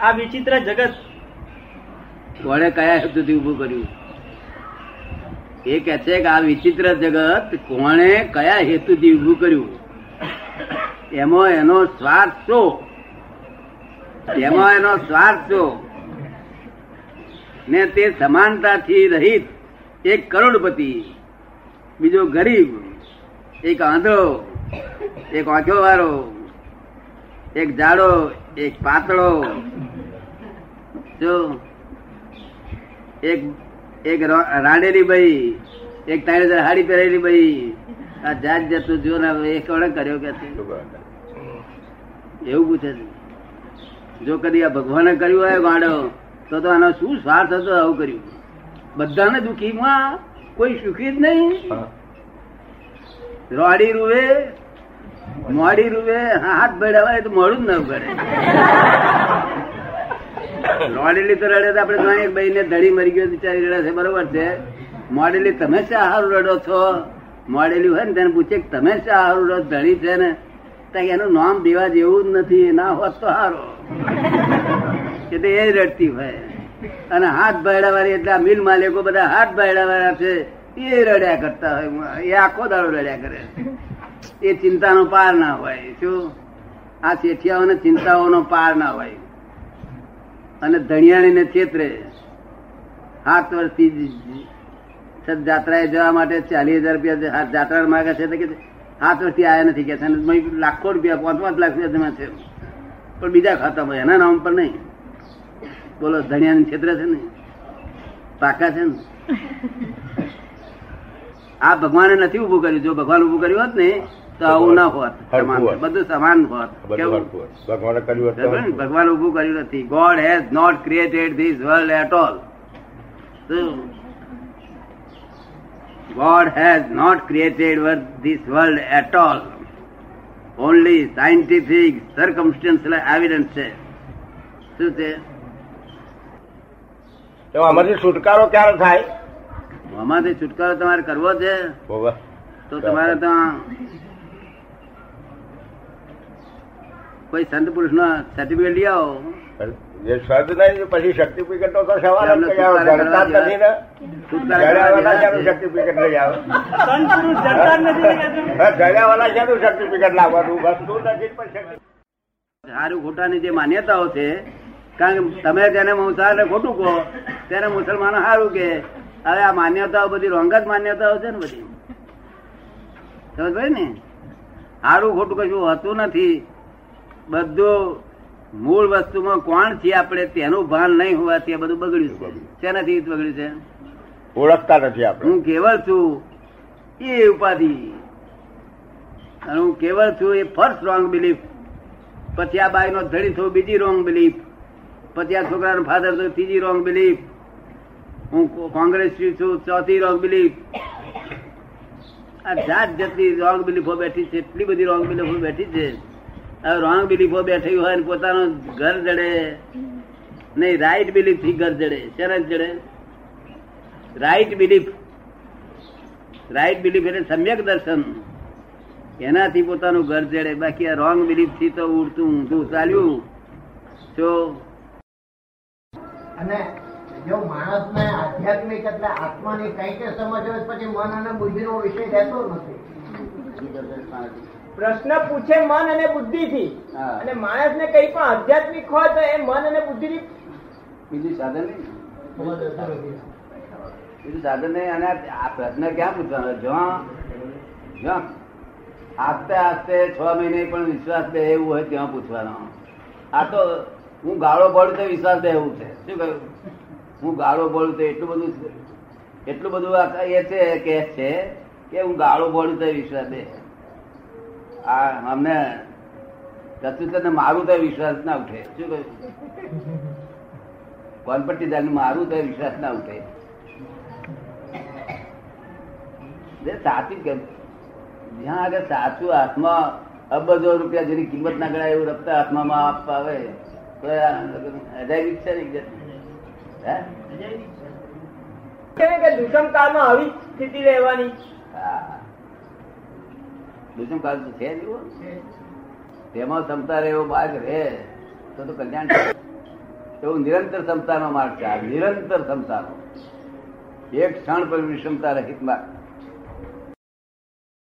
આ વિચિત્ર જગત. કોણે કયા હેતુથી ઉભું કર્યું? એ કે છે કે આ વિચિત્ર જગત કોણે કયા હેતુથી ઉભું કર્યું? એમાં એનો સ્વાર્થ શું? એમાં એનો સ્વાર્થ શું? ને તે સમાનતાથી રહિત એક કરોડપતિ, બીજો ગરીબ, એક આંધળો, એક આંખો વાળો એક જાડો, એક પાતળો એક એક રાડેલી ભાઈ એક તારે હાડી પહેરેલી ભાઈ આ જાત જતું જો ને એ કોણે કર્યો કે એવું પૂછે છે. જો કદી આ ભગવાને કર્યું હોય ગાડો તો તો આનો શું સ્વાર્થ હતો આવું કર્યું? બધાને દુખીમાં કોઈ સુખી જ નહીં. રોડી રૂવે મોડી રૂવે હાથ ભેડાવાય તો મોડું જ ન ભરે. રોડેલી તો રડે તો આપણે જાણીએ ભાઈ ને ધડી મરી ગયો, બિચારી રડે છે, બરોબર છે. મોડેલી, તમે શા હારું રડો છો? મોડેલી હોય ને, તેને પૂછે તમે શા હારું રડો ધડી છે ને. ત્યાં એનું નામ દેવા જેવું જ નથી ના હોત તો હારો. કે તે એ રડતી હોય. અને હાથ ભાયડા વાળી એટલે આ મિલ માલિકો બધા હાથ ભાયડા વાળા છે, એ રડ્યા કરતા હોય. એ આખો દાડો રડ્યા કરે એ ચિંતાનો પાર ના હોય, શું? આ શેઠિયાઓને ચિંતાઓનો પાર ના હોય. અને ધણિયાણીને છેતરે. સાત વર્ષથી જાત્રાએ જવા માટે ચાલીસ હજાર રૂપિયા જાત્રા માગે છે કે સાત વર્ષથી આયા નથી કે છે લાખો રૂપિયા પાંચ પાંચ લાખ રૂપિયા જમા છે. પણ બીજા ખાતામાં એના નામ પર નહીં. બોલો ધણિયાની છેતરે છે ને? પાકા છે ને? આ ભગવાને નથી ઉભું કર્યું. જો ભગવાન ઉભું કર્યું હોત ને તો આવું ના હોત. બધું સમાન હોત. ભગવાને? હતું ઉભું કર્યું નથી. God has not created this world at all God has not created this world at all only scientific circumstance evidence છે. શું છે? તો આમાંથી છુટકારો ક્યારે થાય? આમાંથી છુટકારો તમારે કરવો છે? તો તમારે ત્યાં કોઈ સંત પુરુષ નો સર્ટિફિકેટ લઈ આવો જે નહીં પછી સર્ટિફિકેટ તો સવાલ સર્ટિફિકેટ લઈ સર્ટિફિકેટ લાવવાનું? વસ્તુ નથી સારું ખોટાની જે માન્યતાઓ છે કારણ કે તમે જેને મંસાહાર ખોટું કહો તેને મુસલમાનો સારું કે. હવે આ માન્યતાઓ બધી રોંગ જ માન્યતાઓ છે ને બધી. સમજ ને? સારું ખોટું કશું હોતું નથી. બધું મૂળ વસ્તુમાં કોણ છીએ આપણે તેનું ભાન નહીં હોવાથી બધું બગડ્યું છે. શેનાથી બગડ્યું છે? ઓળખતા નથી આપણે. હું કેવળ છું? એ ઉપાધિ. અને હું કેવળ છું એ ફર્સ્ટ રોંગ બિલીફ પછી આ બાઈ નો ધડી થયું બીજી રોંગ બિલીફ પછી આ છોકરાનો ફાધર થયું ત્રીજી રોંગ બિલીફ હું કોંગ્રેસ છું ચોથી રોંગ બિલીફ આ જાત જતી રોંગ બિલીફો બેઠી છે એટલી બધી રોંગ બિલીફો બેઠી છે. રોંગ બિલીફો બેઠી હોય પોતાનું ઘર જડે. નહીં રાઈટ બિલીફથી ઘર જડે. શેના જડે? રાઈટ બિલીફ રાઈટ બિલીફ એટલે સમ્યક દર્શન. એનાથી પોતાનું ઘર જડે. બાકી આ રોંગ બિલીફથી તો ઉડતું, ઊંધું ચાલ્યું. જો અને જો માણસને આધ્યાત્મિક એટલે આત્માની કઈ કે સમજ હોય પછી મન અને બુદ્ધિનો વિષય રહેતો નથી. પ્રશ્ન પૂછે મન અને બુદ્ધિ થી અને માણસ ને કઈ પણ આધ્યાત્મિક હોય તો એ મન અને બુદ્ધિ થી બીજું સાધન નહીં? બીજું સાધન નહીં? અને આ પ્રશ્ન ક્યાં પૂછવાનો? જો આસ્તે આસ્તે છ મહિને પણ વિશ્વાસ બે એવું હોય ત્યાં પૂછવાનો. આ તો હું ગાળો પડું તો વિશ્વાસ બે એવું છે. શું કહ્યું? હું ગાળો પડું તો એટલું બધું એટલું બધું આ એ છે કે છે કે હું ગાળો પડું તો વિશ્વાસ બે. આ અમને કચુતરને મારું તો વિશ્વાસ ના ઉઠે. શું કહ્યું? કોનપટ્ટી દાન મારું તો વિશ્વાસ ના ઉઠે. સાચી જ્યાં આગળ સાચું હાથમાં અબજો રૂપિયા જેની કિંમત ના ગણાય એવું રક્ત હાથમાં માં આપવા આવે તો અજાયબી છે ને હે? કહે કે દુષ્મ કાળમાં આવી સ્થિતિ રહેવાની? હા. કાલ તો છે. તેમાં ક્ષમતા એવો માર્ગ રહે તો તો કલ્યાણ. એવું નિરંતર ક્ષમતાનો માર્ગ છે આ નિરંતર ક્ષમતાનો એક ક્ષણ પર વિષમતા રહિત માર્ગ